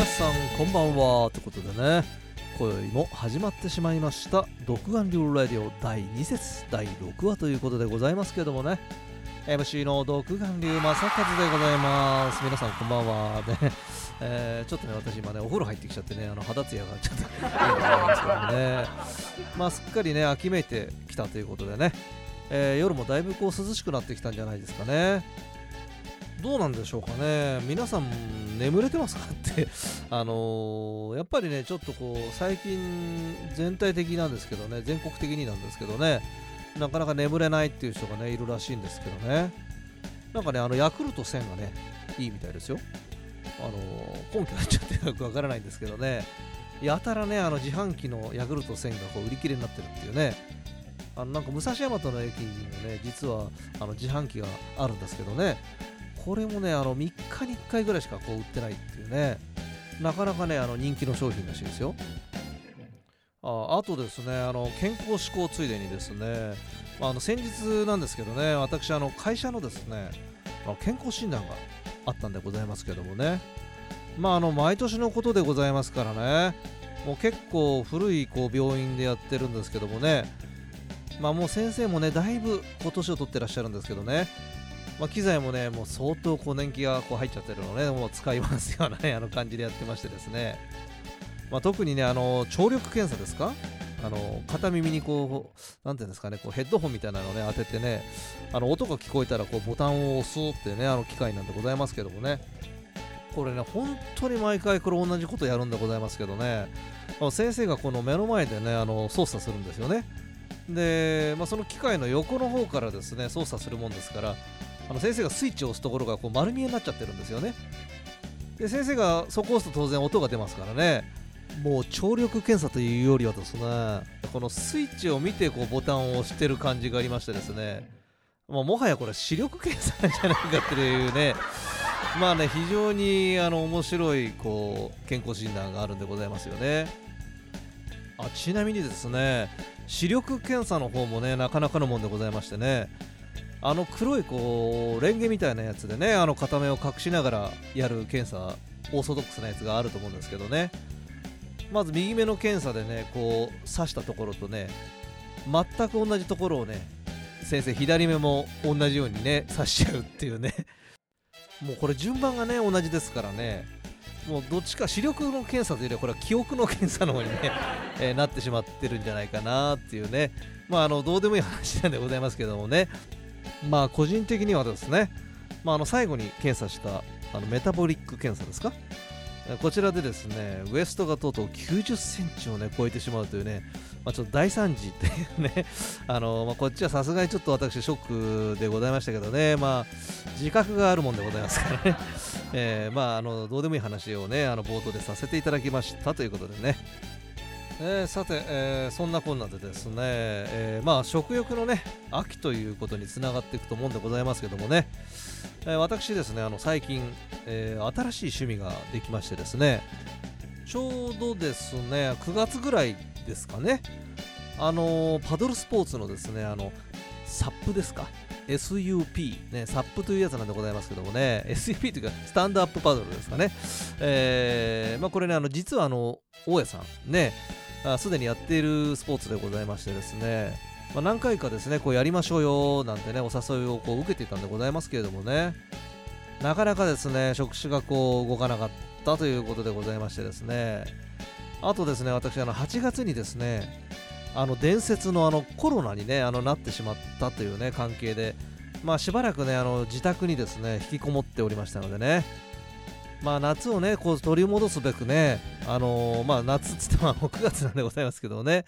皆さんこんばんはということでね今宵も始まってしまいました独眼流ラディオ第2節第6話ということでございますけどもね。MC の独眼流正和でございます。皆さんこんばんはね、えー、ちょっとね私今ねお風呂入ってきちゃってねあの肌ツヤがちょっといいんですけどもね。まあすっかりね秋めいてきたということでね、えー、夜もだいぶこう涼しくなってきたんじゃないですかね。どうなんでしょうかね。皆さん眠れてますか？って。あのー、やっぱりねちょっとこう最近全体的なんですけどね。全国的になんですけどね。なかなか眠れないっていう人がねいるらしいんですけどね。なんかねあのヤクルト1000がねいいみたいですよ。あのー、根拠はちょっとよくわからないんですけどね。やたらねあの自販機のヤクルト1000がこう売り切れになってるっていうね。あのなんか武蔵大和の駅にもね実はあの自販機があるんですけどね。これもねあの3日に1回ぐらいしかこう売ってないっていうね。なかなかねあの人気の商品らしいですよ。ああとですねあの健康志向ついでにですね、あ、の先日なんですけどね私あの会社のですね健康診断があったんでございますけどもね。まああの毎年のことでございますからねもう結構古いこう病院でやってるんですけどもね。まあもう先生もねだいぶ今年を取ってらっしゃるんですけどね。まあ、機材もね、もう相当こう年季がこう入っちゃってるのね、もう使いますような、ね、あの感じでやってましてですね、まあ、特にね、あの聴力検査ですか？あの片耳にこう、なんていうんですかね、こうヘッドホンみたいなのをね、当ててね、あの音が聞こえたらこうボタンを押すってね、あの機械なんでございますけどもね、これね、本当に毎回これ同じことやるんでございますけどね、先生がこの目の前でね、あの操作するんですよね。で、まあ、その機械の横の方からですね、操作するもんですから、あの先生がスイッチを押すところがこう丸見えになっちゃってるんですよね。で先生がそこを押すと当然音が出ますからね。もう聴力検査というよりはですねこのスイッチを見てこうボタンを押してる感じがありましてですね。もうもはやこれ視力検査じゃないかっていうね。まあね非常にあの面白いこう健康診断があるんでございますよね。あちなみにですね視力検査の方もねなかなかのもんでございましてね。あの黒いこうレンゲみたいなやつでねあの片目を隠しながらやる検査オーソドックスなやつがあると思うんですけどね。まず右目の検査でねこう刺したところとね全く同じところをね先生左目も同じようにね刺しちゃうっていうね。もうこれ順番がね同じですからね。もうどっちか視力の検査というよりはこれは記憶の検査の方にね、えー、なってしまってるんじゃないかなっていうね。まああのどうでもいい話なんでございますけどもね。まあ個人的にはですね、まあ、あの最後に検査したあのメタボリック検査ですか？こちらでですねウエストがとうとう90センチをね超えてしまうというね、まあ、ちょっと大惨事っていうね あの、まあ、こっちはさすがにちょっと私ショックでございましたけどねまあ自覚があるもんでございますからね、えー、まああのどうでもいい話をねあの冒頭でさせていただきましたということでね。えー、さて、えー、そんなこんなでですね、えー、まあ食欲のね秋ということにつながっていくと思うんでございますけどもね、え私ですねあの最近、え新しい趣味ができましてですね。ちょうどですね9月ぐらいですかね。あのパドルスポーツのですねあのサップですか。SUP、ね、サップというやつなんでございますけどもね、SUP というか、スタンドアップパドルですかね。えー、まあ、これね、あの実はあの、大家さん、ね、すでにやっているスポーツでございましてですね、まあ、何回かですねこうやりましょうよなんてねお誘いをこう受けていたんでございますけれどもね。なかなかですね触手がこう動かなかったということでございましてですね。あとですね私あの8月にですねあの伝説のあのコロナにねあのなってしまったというね関係でまあしばらくねあの自宅にですね引きこもっておりましたのでね。まあ、夏をねこう取り戻すべくね、あのー、まあ、夏っつっても 9月なんでございますけどね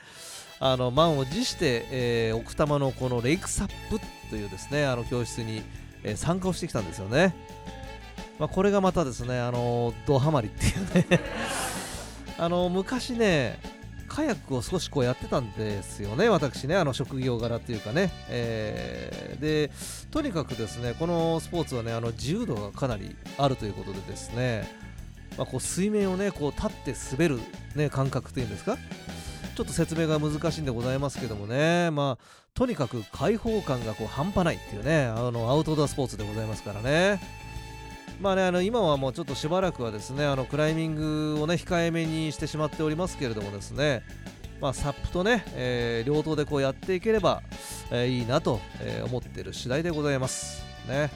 あの満を持して、えー、奥多摩のこのレイクサップというですねあの教室に、えー、参加をしてきたんですよね、まあ、これがまたですねあのドハマりっていうね。あの昔ねカヤックを少しこうやってたんですよね、私ね、あの職業柄っていうかね、えー、で、とにかくですね、このスポーツはね、あの自由度がかなりあるということでですね、まあ、こう水面をね、こう立って滑る、ね、感覚というんですか、ちょっと説明が難しいんでございますけどもね、まあ、とにかく開放感がこう半端ないっていうね、あのアウトドアスポーツでございますからね。まあね、あの今はもうちょっとしばらくはですねあのクライミングをね控えめにしてしまっておりますけれどもですね、まあ、サップとね、えー、両党でこうやっていければ、えー、いいなと、え、思っている次第でございますね。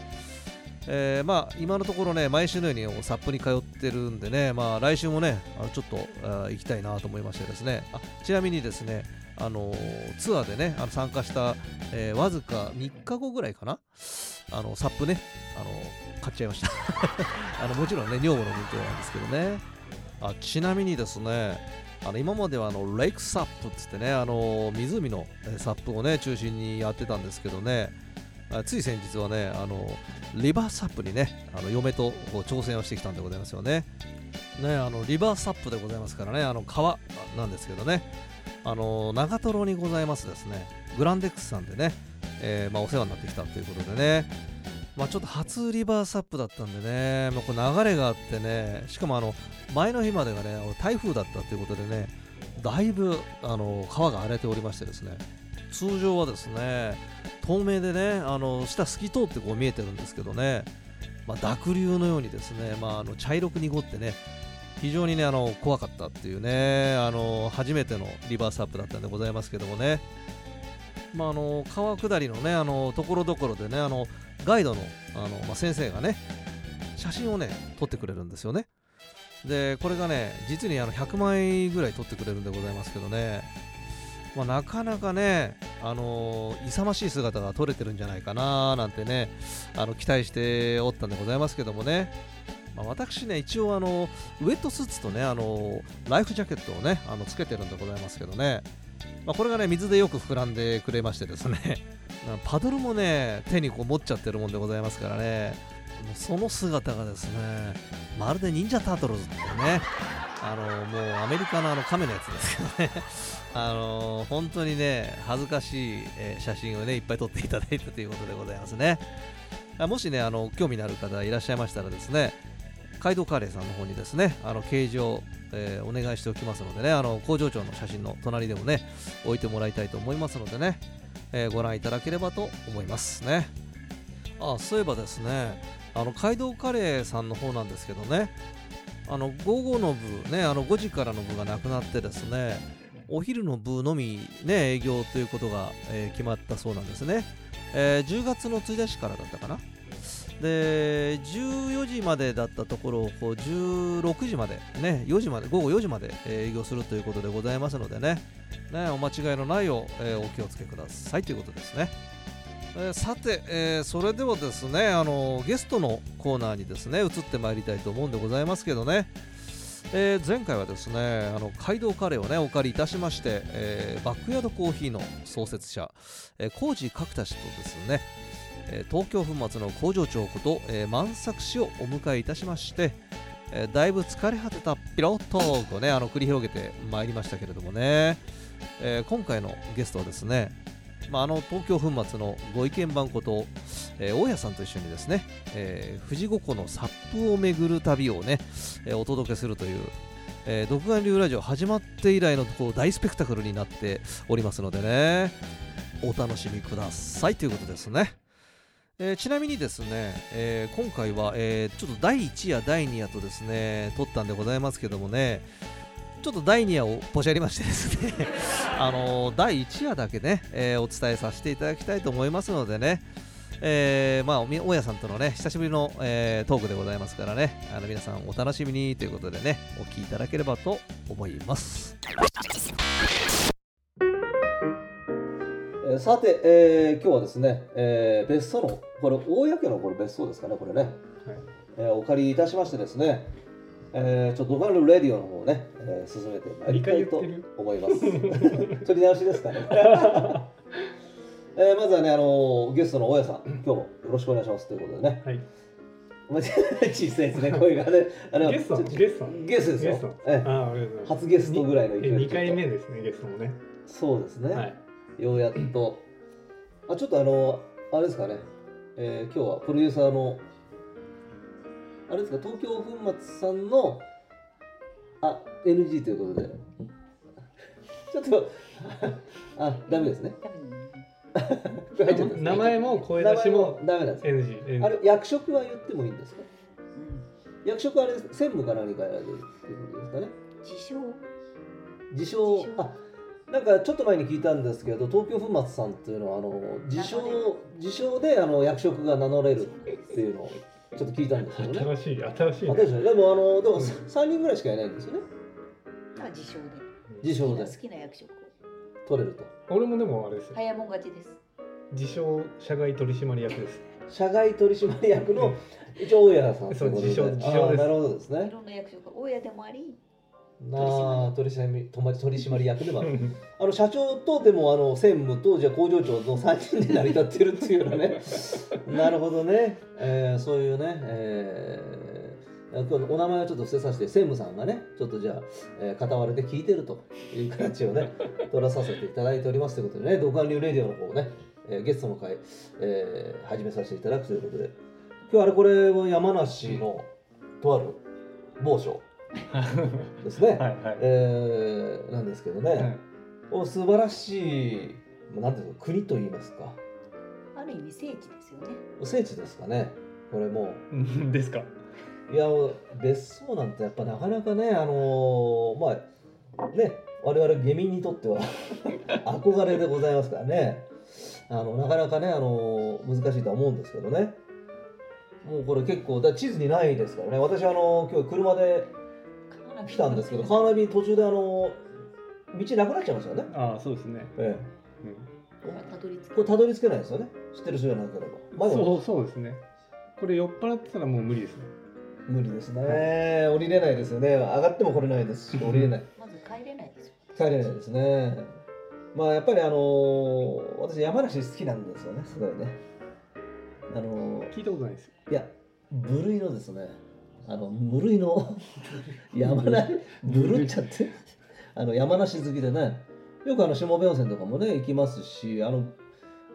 えー、まあ今のところね毎週のようにサップに通ってるんでね、まあ、来週もねあのちょっとあ行きたいなと思いましてですねあちなみにですねあのツアーでねあの参加した、えー、わずか3日後ぐらいかな？あのサップねあの買っちゃいました。あのもちろんね女房の分享なんですけどね。あちなみにですねあの今まではあのレイクサップっつってねあの湖のサップをね中心にやってたんですけどね。つい先日はねあのリバーサップにねあの嫁と挑戦をしてきたんでございますよね。ねあのリバーサップでございますからねあの川なんですけどね。あの長瀞にございますですね。グランデックスさんでね、えー、まあ、お世話になってきたということでね。まあ、ちょっと初リバーサップだったんでね、まあ、これ流れがあってね、しかもあの前の日までがね、台風だったということでね、だいぶあの川が荒れておりましてですね、通常はですね、透明でね、あの下透き通ってこう見えてるんですけどね、まあ、濁流のようにですね、まあ、あの茶色く濁ってね、非常にねあの怖かったっていうねあの初めてのリバースアップだったんでございますけどもね、まあ、あの川下りのねあのところどころでねあのガイドのあの、まあ、先生がね写真をね撮ってくれるんですよね。でこれがね実にあの100枚ぐらい撮ってくれるんでございますけどね、まあ、なかなかねあの勇ましい姿が撮れてるんじゃないかななんてねあの期待しておったんでございますけどもね。まあ、私ね、一応あの、ウェットスーツとね、あのライフジャケットをね、あのつけてるんでございますけどね、まあ、これがね、水でよく膨らんでくれましてですね、パドルもね手にこう持っちゃってるもんでございますからね。その姿がですねまるで忍者タートルズってね。あのもうアメリカのあの亀のやつですけどね。あの本当にね恥ずかしい、写真をねいっぱい撮っていただいたということでございますね。もしねあの興味のある方いらっしゃいましたらですね街道カレーさんの方にですねあの形状、えー、お願いしておきますのでねあの工場長の写真の隣でもね置いてもらいたいと思いますのでね。えー、ご覧いただければと思いますね。あそういえばですねあの街道カレーさんの方なんですけどねあの午後の部ねあの5時からの部がなくなってですねお昼の部のみね営業ということが、えー、決まったそうなんですね、えー、10月の1日からだったかなで14時までだったところをこう16時までね4時まで午後4時まで営業するということでございますのでね。ねお間違いのないよう、えー、お気をつけください。ということですね、えー、さて、えー、それではですねあのゲストのコーナーにですね移ってまいりたいと思うんでございますけどね。え、前回はですねあの街道カレーをねお借りいたしまして、え、バックヤードコーヒーの創設者、えー、コージ角田氏とですね東京粉末の工場長こと、え万作氏をお迎えいたしまして、えだいぶ疲れ果てたピロットーをねあの繰り広げてまいりましたけれどもね、え今回のゲストはですねまあ、あの東京粉末のご意見番こと、えー、大家さんと一緒にですね、えー、富士五湖のサップを巡る旅をね、えー、お届けするという、えー、独眼流ラジオ始まって以来のこう大スペクタクルになっておりますのでねお楽しみくださいということですね。えー、ちなみにですね、えー、今回は、えー、ちょっと第1夜、第2夜とですね、撮ったんでございますけどもね、ちょっと第2夜をポシャりましてですね あの第1夜だけね、えお伝えさせていただきたいと思いますのでね、えまあ、大家さんとのね、久しぶりの、えトークでございますからね、あの皆さんお楽しみにということでね、お聞きいただければと思います。さて、えー、今日はですね、えー、別荘の、これ、大家家のこれ別荘ですかね、これね、はいえー、お借りいたしましてですね、えー、ちょっとドカルレディオの方をね、えー、進めてまいりたいと思います。取り直しですかね。えー、まずはね、あのー、ゲストの大家さん、今日もよろしくお願いしますということでね。はい。小さいですね、声がね。あのゲストゲストゲストですよ。え初ゲストぐらいの勢いで。2回目ですね、ゲストもね。そうですね。はいようやっと、あちょっとあのあれですかね、えー、今日はプロデューサーのあれですか東京粉末さんのあ NG ということで。ちょっと あダメですね。名前も声出しもダメなんです。NG, あれ役職は言ってもいいんですか？役職はあれ専務か何かやられてるっていうことですかね。自称。自称。自称。あなんかちょっと前に聞いたんですけど東京粉末さんっていうのはあの自称自称であの役職が名乗れるっていうのをちょっと聞いたんですけどね。新しい新しい、ね。あ確かにでもあのでもうん3人ぐらいしかいないんですよね。あ自称で。自称で。好きな役職を。取れると俺もでもあれですよ。早もん勝ちです。自称社外取締役です。社外取締役の一応大家さんってことで。そう自称自称です。なるほどですいねろんな役職大家でもありなあ取締取取締役でもあの社長とでもあの専務とじゃあ工場長の3人で成り立ってるっていうようなね。なるほどね、えーそういうね、えー今日のお名前はちょっと伏せさせて専務さんがねちょっとじゃあ、えー片割れで聞いてるという形をね 取らさせていただいておりますということでね「独眼流レディオ」の方をね、えーゲストの会、えー始めさせていただくということで。今日あれこれは山梨のとある某所ですね、はいはい、えーなんですけどね、はいお素晴らしい、なんていうの、国といいますか、ある意味聖地ですよね。聖地ですかね、これもう。ん ですか。う。いや、別荘なんてやっぱなかなかね、あのーまあ、ね、我々下民にとっては 憧れでございますからね、あのなかなかね、あのー難しいとは思うんですけどね。もうこれ結構、だ地図にないですからね、私、あの今日車で来たんですけど、カーナビ途中で、あの道なくなっちゃいますよね。ああそうですね、えうんえたどり着これたどり着けないですよね。知ってる人じゃなければ。そうそうですねこれ酔っ払ってたらもう無理ですね無理ですね。降りれないですよね。上がっても来れないですし、降りれない。まず帰れないですよ帰れないですね。まあやっぱりあのー私山梨好きなんですよね。すごいね。あのー聞いたことないですよいや部類のですね。あの無類の 山梨ブルっちゃってあの山梨好きでねよくあの下部温泉とかもね行きますしあの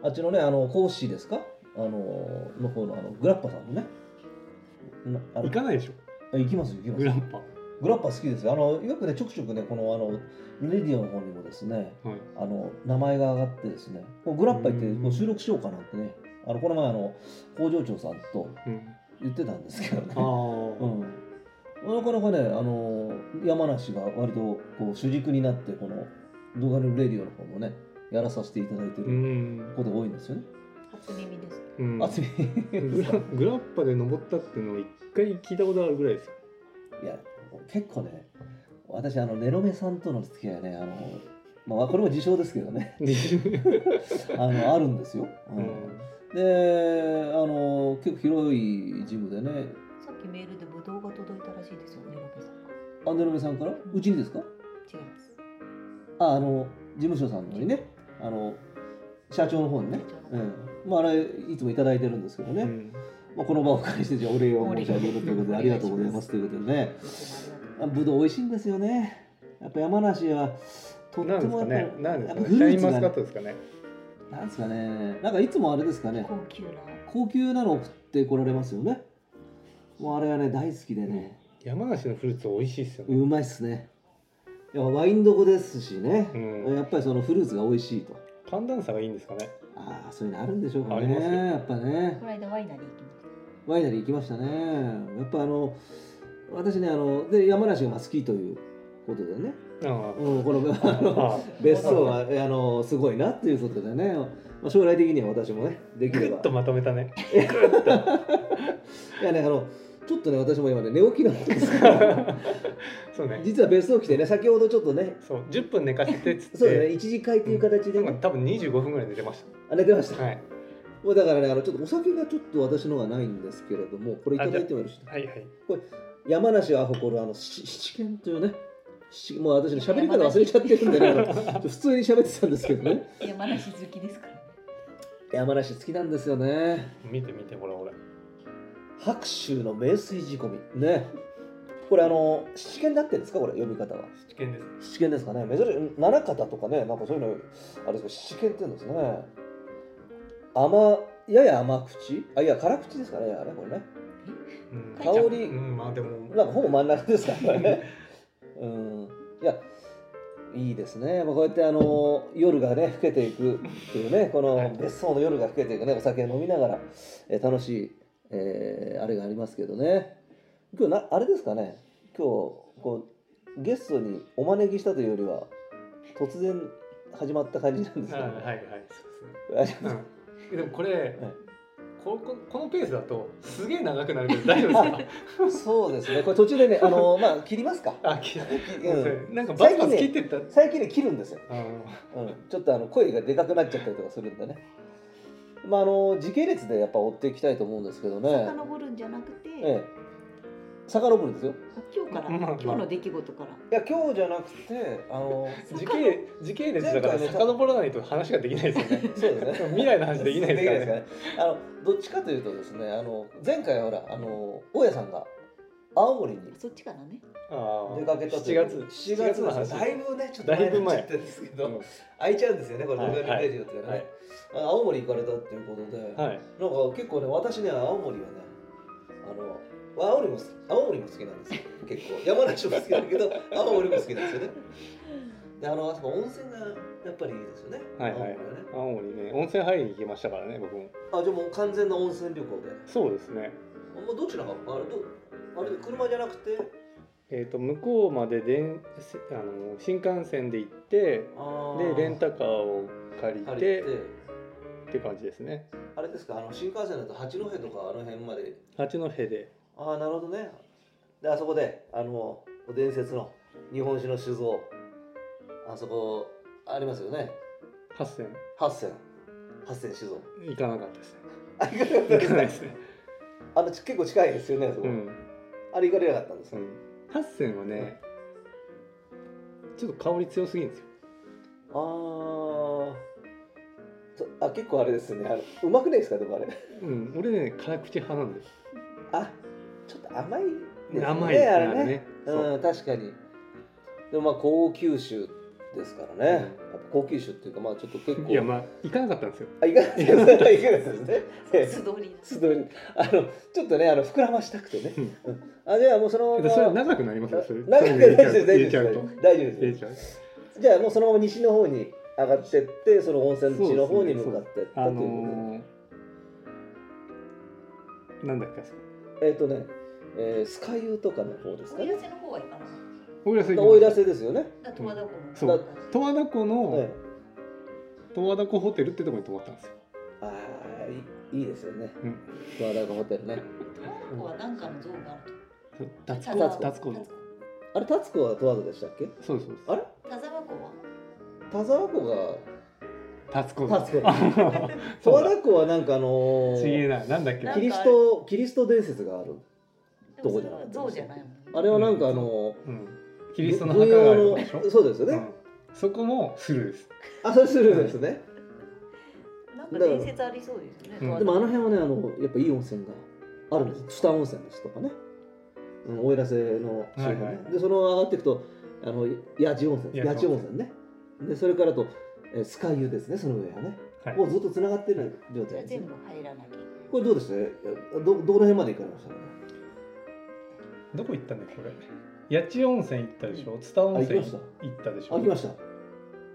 あっちのねあの甲子ですか？あのの方のあのグラッパさんもね。なあの行かないでしょ？あ行きます行きます。グランパ。グラッパ好きですよ。あのよくねちょくちょくねこのあのレディオの方にもですねはい。あの名前が上がってですねこうグラッパ行ってうんこう収録しようかなってねあのこの前あの工場長さんとうん言ってたんですけどね。なかなかねあの山梨が割とこう主軸になってこの動画のレディオの方もねやらさせていただいてうるん、ことが多いんですよね。初耳です。うん、あつみグラグラッパで登ったっていうのを一回聞いたことあるぐらいですよ。いや結構ね私あのネロメさんとの付き合いはねあの、まあ、これも自称ですけどね。あのあるんですよ。ううんんであの結構広いジムでね。さっきメールでブドウが届いたらしいですよねさんからあネロメさんから？うちにですか？違います。ああの事務所さんのにね。あの社長の方にね。社長の方ええ。まあ、あれいつもいただいてるんですけどね、うん。まあ、この場を介してじゃあお礼を申し上げるということでありがとうございます。ということでねぶどう美味しいんですよね。やっぱ山梨はとってもやっぱかね？ねシャインマスカルーツがね。ットですかね？なんですかね。なんかいつもあれですかね。高級な。高級なのを送ってこられますよね。もうあれはね大好きでね、山梨のフルーツ美味しいですよね。うまいっすね。やっぱワインどこですしね、うん。やっぱりそのフルーツが美味しいと。寒暖差がいいんですかね。ああそういうのあるんでしょうかありますよ。ねやっぱね。この間ワイナリー行きましワイナリー行きましたね。やっぱあの私ねあので山梨がまあ好きということでね、あうん、このあのあ別荘はあのすごいなっていうことでね、まあ、将来的には私もねできれば。ぐっとまとめたね。いやねあのちょっとね私も今ね寝起きなんですから そうね。実は別荘来てね先ほどちょっとねそう10分寝かせてっつって。そうだね一次会っていう形でね、なん。か多分25分ぐらい寝てましあ寝てました。た、はい。もうだからねあのちょっとお酒がちょっと私のがないんですけれどもこれいただいてもよろしいですか？はいはい。山梨が誇るあのし七軒というね七 もう私ね喋り方忘れちゃってるんでね。あのちょっと普通に喋ってたんですけどね。た山梨好きですか？らね山梨好きなんですよね。見て見てほらほら白州の名水仕込み。ね。これあの七軒だってんですか？これ読み方は。七軒です。七軒ですかね。珍しい。七方とかねなんかそういうのあれですけど七軒って言うんですね。甘やや甘口？あいや辛口ですかねあれこれね。うん。香りうんまあでも。なんかほぼ真ん中ですからね。うん。いや、いいですね。まあ、こうやってあの夜がね、更けていくっていうね、このはい。別荘の夜が更けていくね、お酒飲みながら、えー楽しい、えーあれがありますけどね。今日なあれですかね。今日こうゲストにお招きしたというよりは突然始まった感じなんですか、はいはいはい。そうですね。うん。でもこれ、こここのペースだとすげえ長くなるけど大丈夫ですか？そうですね。これ途中でねあのまあ切りますか？あきうん。なんかバツバツ切ってった、最近ね切るんですよ、あうん、ちょっとあの声がでかくなっちゃったりとかするんでね。まああの時系列でやっぱ追っていきたいと思うんですけどね。遡るんじゃなくて、ええ遡るんですよ。今日から、まあまあ。今日の出来事から。いや今日じゃなくてあの 時系時系列だから遡らないと話ができないですよね。そうですね。未来の話できないですからね。できないですからね。あのどっちかというとですねあの前回はほらあの大家さんが青森にそっちからね。出かけたと7月7 7月の月の話。だいぶねちょっとだいぶ前になっちゃってるんですけど、うん。空いちゃうんですよねこれはいローガルレディオっていうのはね、あ青森行かれたっていうことで、はい。なんか結構ね私ね青森はねあの青森も青森も好きなんですよ。結構。山梨も好きだけど 青森も好きなんですよね。であの温泉がやっぱりいいですよね。はいはい。青森はね。青森ね。温泉入りに行きましたからね僕も。あじゃあもう完全な温泉旅行で。そうですね。もうどちらが？あれどあれ車じゃなくて？えー、と向こうまで電せあの新幹線で行ってでレンタカーを借り借てりて。って感じですね。あれですか？あの新幹線だと八戸とかあの辺まで。八戸でああなるほどね。であそこであの伝説の日本酒の酒造。あそこありますよね。八千八千八千酒造。行かなかったですね。あ行かなかった行ですね。かないですね。あのち結構近いですよねあそこ、うん、あれ行かれなかったんですか、うん、八千はねちょっと香り強すぎるんですよ。ああ結構あれですね。あのうまくないですか？でもあれ。うん。俺ね辛口派なんです。あ甘いですね甘いですねあれね。ねそううん確かに。でもまあ高級酒ですからね、やっぱ高級酒っていうかまあちょっと結構。いやまあ行かなかったんですよ。あいかないですね。いかないですね。ええ素通り。素通り。あのちょっとねあの膨らましたくてね、うん。うん。あじゃあもうそのまま。でそれ長くなりますよそれ。長くそれ大丈夫です入れちゃうと大丈夫です。大丈夫です。入れちゃう。じゃあもうそのまま西の方に上がってってその温泉地の方に向かっていったあということでのー、なんだっけえっ、とね、えー、スカユとかの方ですか？ねおやせの方は行かな。かっ大浦瀬ですよね。十和田湖も。そう。十和田湖のえ十和田湖ホテルってところに泊まったんですよ。えああいいいいですよね。うん。十和田湖ホテルね。十和田湖は何かの像があると。コタツコタツコのあれ達子は十和田でしたっけ？そうですそうです。あれ？田沢湖は？田沢湖がタツコタツコ十和田湖はなんかあのちげえー、ななんだっけ？なキリストキリスト伝説があるでもそれは像じゃないもん。あれはなんかあのうん。キリストの軍墓がある用でしょ？のそうですよね、うん。そこもスルーです。あそれするんですね。なんか伝説ありそうですよね。でもあの辺はねあのやっぱいい温泉があるんです。下温泉ですとかね、うん、奥入瀬の周辺ね、はいはい。でその上がっていくとあの八千温泉。八千温泉。ね。でそれからと、えースカイユですねその上はね、はい。もうずっとつながってる状態です、ね。全、部入らなきゃ。これどうでしたねどどの辺まで行かれましたかね？どこ行ったんだこれ？八千温泉行ったでしょ？津田温泉あ行きま行ったでしょ？あ行きました。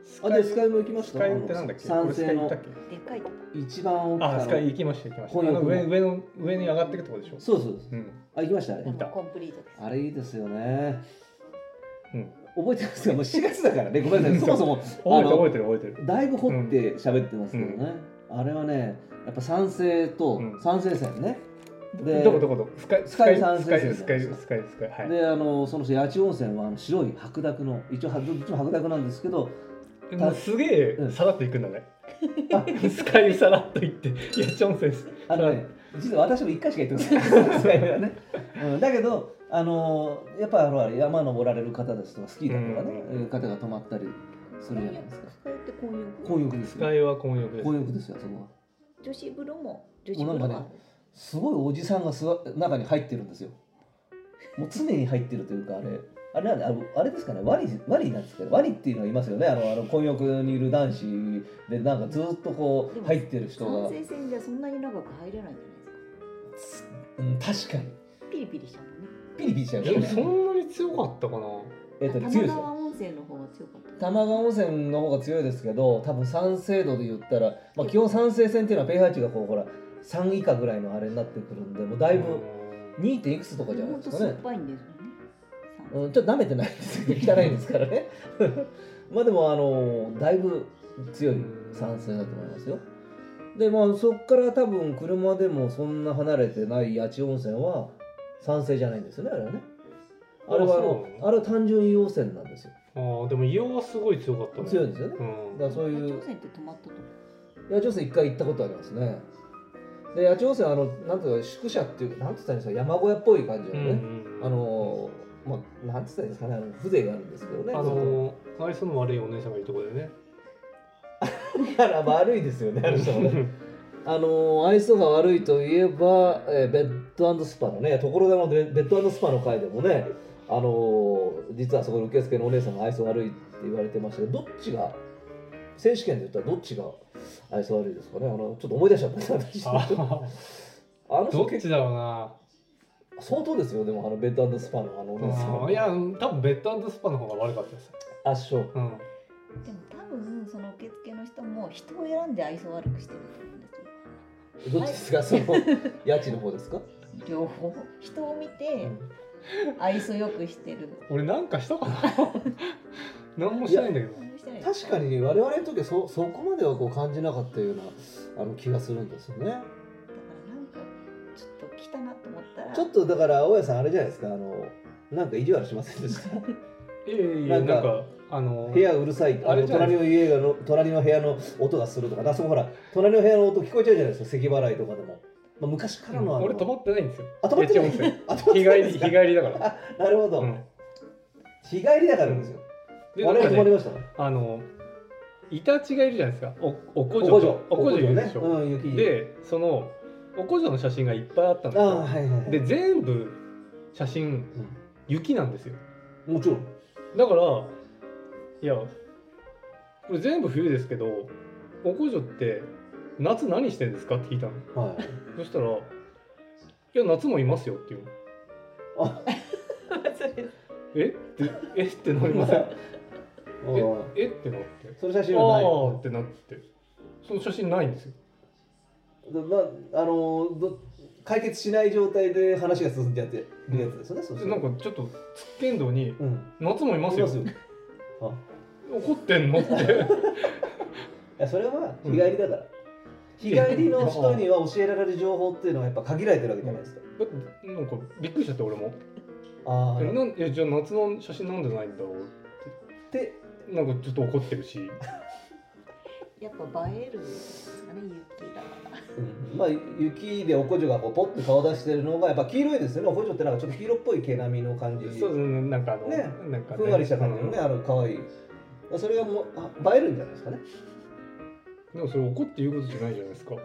スあでスカイも行きました。スカイってなんだっけ？あの。これスカイ行ったっけ？でっかいとこ。一番大きなあスカイ行きました行きました。上上の上に上がっていくとこでしょ？そうそうですうん。あ行きましたあれ。行った。コンプリートです。あれいいですよね。うん。覚えてますか？もう4月だからね。ごめんなさい。そもそも覚えてる覚えてる覚えてる。だいぶ掘って喋ってますけどね、あれはねやっぱ酸性とうん。酸性線ね、でどこどこどこ？スカイスカイ山スカイスカイスカイスカイはい。であのその八千温泉はあの白い白濁の一応はどっちも白濁なんですけどもうすげえうん。さらっと行くんだね。あスカイさらっと行って八千温泉。ですあのね実は私も1回しか行ってませんスカイはね、うん、だけどあのやっぱりほら山登られる方ですとかスキーだとかね、うんいう方が泊まったりするじゃないですか。スカイって混浴？混浴ですよ。スカイは混浴です。混浴ですよそこは。女子風呂も女子風呂がある。すごいおじさんが座中に入ってるんですよ。もう常に入ってるというかあれあれなんであのあれですかねワニワニなんですけどワニっていうのがいますよねあのあの混浴にいる男子でなんかずっとこう入ってる人が、酸性線じゃそんなに長く入れないんじゃないですか。うん、確かにピリピリしちゃうもんね。ピリピリしちゃうでもそね。んなに強かったかなえっと強いですよ。川温泉の方が強かった。玉川温泉の方が強いですけど多分酸性度で言ったら、まあ、基本酸性線っていうのは pH がこうほら3以下ぐらいのあれになってくるんでもうだいぶ 2. 点いくつとかじゃないですかね。酸っぱいんですよね。うん、ちょっと舐めてないんです 汚いんですからね。まあでもあのだいぶ強い酸性だと思いますよ。でまあそっから多分車でもそんな離れてない八千温泉は酸性じゃないんですよねあれはね。あれはああの？あれは単純硫黄泉なんですよ。あーでも硫黄はすごい強かったね。強いんですよね。うん。だからそういう朝鮮って止まったとこ。八千温泉一回行ったことありますねで八千温泉あのなんていうか宿舎っていうなんて言ったらいいんですか山小屋っぽい感じのね、うんうんうん。あのまあなんて言ったらいいんですかねあの風情があるんですけどねあのー愛想の悪いお姉さんがいるところでね。だから悪いですよね、あの人もね。あのー愛想が悪いといえば、えーベッドスパのね、ところがのベベッドスパの回でもね、あのー実はそこの受付のお姉さんが愛想悪いって言われてましたけど、どっちが、選手権で言ったらどっちが愛想悪いですかね、あのちょっと思い出しちゃった、私。ああの人結どっちだろうな。構相当ですよ、でもあのベッドスパのあのお姉さんいや多分ベッドスパの方が悪かったです圧勝。う。ん。でも多分その受付の人も人を選んで愛想悪くしてると思うんですよ。どっちですか、その家賃の方ですか、両方。人を見て 愛想よくしてる。俺なんかしたかな？何もしてないんだけど確かに我々の時はそそこまではこう感じなかったようなあの気がするんですよね。だからなんかちょっと来たなと思ったら。ちょっとだから大家さんあれじゃないですかあのなんか意地悪しませんでした？いやいやなかなんんかあの部屋うるさいあれじゃない。隣の家がの隣の部屋の音がするとかあそこほら隣の部屋の音聞こえちゃうじゃないですか咳払いとかでも、まあ、昔からのあの俺泊まってないんですよ。あ泊まってない。日帰り日帰りだから、あなるほど、うん、日帰りだからですよ、で我々泊まりました？ねあのイタチがいるじゃないですか。おおこじょおこじょ。いるでしょ、うん雪でそのおこじょの写真がいっぱいあったんですあよ、はいはいはい。で全部写真雪なんですよ。もちろん。だからいやこれ全部冬ですけどおこじょって夏何してんですかって聞いたの。はい。そしたら「いや夏もいますよ」っていうの。あ。え？ってえ？ってなりません？ええ？ってなって。その写あ真はない。あーってなって。その写真ないんですよ。どなあのど解決しない状態で話が進んじゃってるやつですよね、そうでなんかちょっとつっけんどにうん「夏もいますよ」すよ。あ。怒ってんの？って。いやそれは日帰りだから、日帰りの人には教えられる情報っていうのはやっぱ限られてるわけじゃないですか、だってなんかびっくりしちゃって俺も。ああえなんえじゃあ夏の写真なんでないんだろうでなんかちょっと怒ってるし。やっぱ映えるんですかね雪だから。うん。まあ雪でおこじょがこうポッと顔出してるのがやっぱ黄色いですよね。おこじょってなんかちょっと黄色っぽい毛並みの感じそうそうなんかあの、ね。なんか、ね、ふんわりした感じのね、あの可愛い。それがもうあ映えるんじゃないですかね。でもそれ怒って言うことじゃないじゃないですか。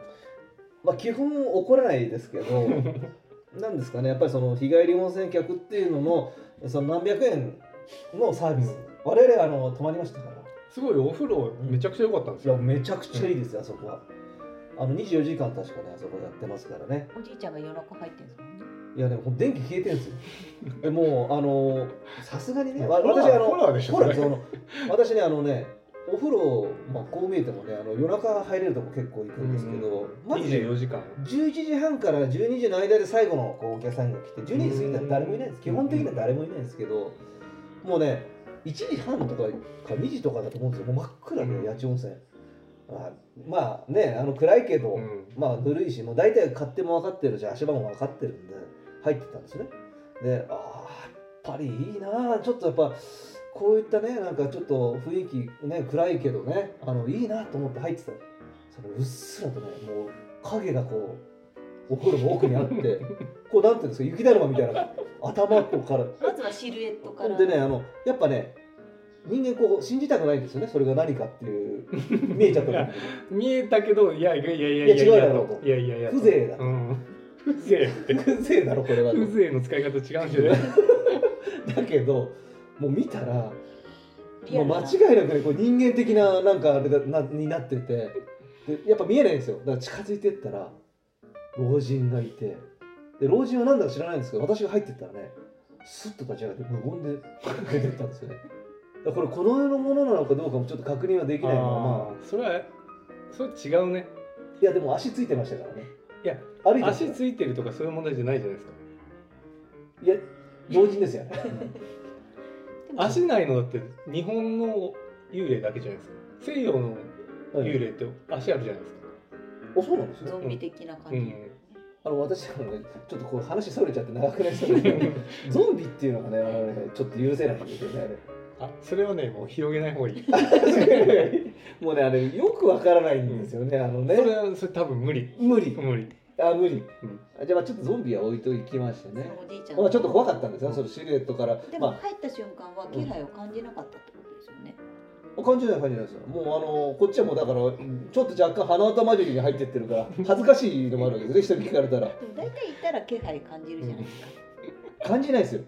まあ基本怒らないですけど なんですかね。やっぱりその日帰り温泉客っていうののその何百円のサービス、我々あの泊まりましたから。すごいお風呂めちゃくちゃ良かったんですよ、いやめちゃくちゃいいですよあそこは。あの24時間確かねあそこやってますからね。おじいちゃんが夜中入ってるんですもんね。いやでも電気消えてるんですよ。えもうあのさすがにねわホラー私あのホラーでしょその私ねあのねお風呂、まあ、こう見えてもねあの夜中入れるとこ結構行くんですけど、まずね24時間。11時半から12時の間で最後のこうお客さんが来て12時過ぎたら誰もいないです。基本的には誰もいないですけどもうね1時半とかか2時とかだと思うんですよ。もう真っ暗で八千温泉あまあねあの暗いけど、うん。まあぬるいしもう大体勝手も分かってるし足場も分かってるんで入ってったんですね。でああやっぱりいいなあちょっとやっぱこういったねなんかちょっと雰囲気ね暗いけどねあのいいなと思って入ってた。それうっすらとねもう影がこうお風呂の奥にあってこうなんていうんですか雪だるまみたいな頭とから。まずはシルエットから。でねあのやっぱね人間こう信じたくないんですよねそれが何かっていう見えちゃった 見えたけどいやいやいやいやいや違うだろうと。いやいやいや風情だうん。風情って。風情だろこれはと。風情の使い方違うんじゃない？だけどもう見たらもう間違いなくねこう人間的ななんかあれがなになってて。でやっぱ見えないんですよ。だから近づいてったら老人がいて。で老人は何だか知らないんですけど私が入ってったらねスッと立ち上がって無言で出てったんですよね。だからこれこの世のものなのかどうかもちょっと確認はできないまま。それはそれ違うね。いやでも足ついてましたからね。いや歩いて足ついてるとかそういう問題じゃないじゃないですか。いや老人ですよ。ね足ないのだって日本の幽霊だけじゃないですか。西洋の幽霊って足あるじゃないですか、おそうなんですよゾンビ的な感じ、うん。あの私もねちょっとこう話それちゃって長くなりそうですけど ゾンビっていうのがねあのねちょっと許せないんですよねあそれはねもう広げない方がいい、あれもうねあれよくわからないんですよねあのね。それはそれ多分無理。無理。無理。あ無理、うん。あじゃあまあちょっとゾンビは置いときましてね。おじいちゃんまあちょっと怖かったんですよ。そのシルエットから。でもま入った瞬間は気配を感じなかったと感じない感じないですよ。もうあのこっちはもうだからちょっと若干鼻頭混じりに入ってってるから恥ずかしいのもあるわけですね人に聞かれたら。でも大体行ったら気配感じるじゃないですか、感じないですよ。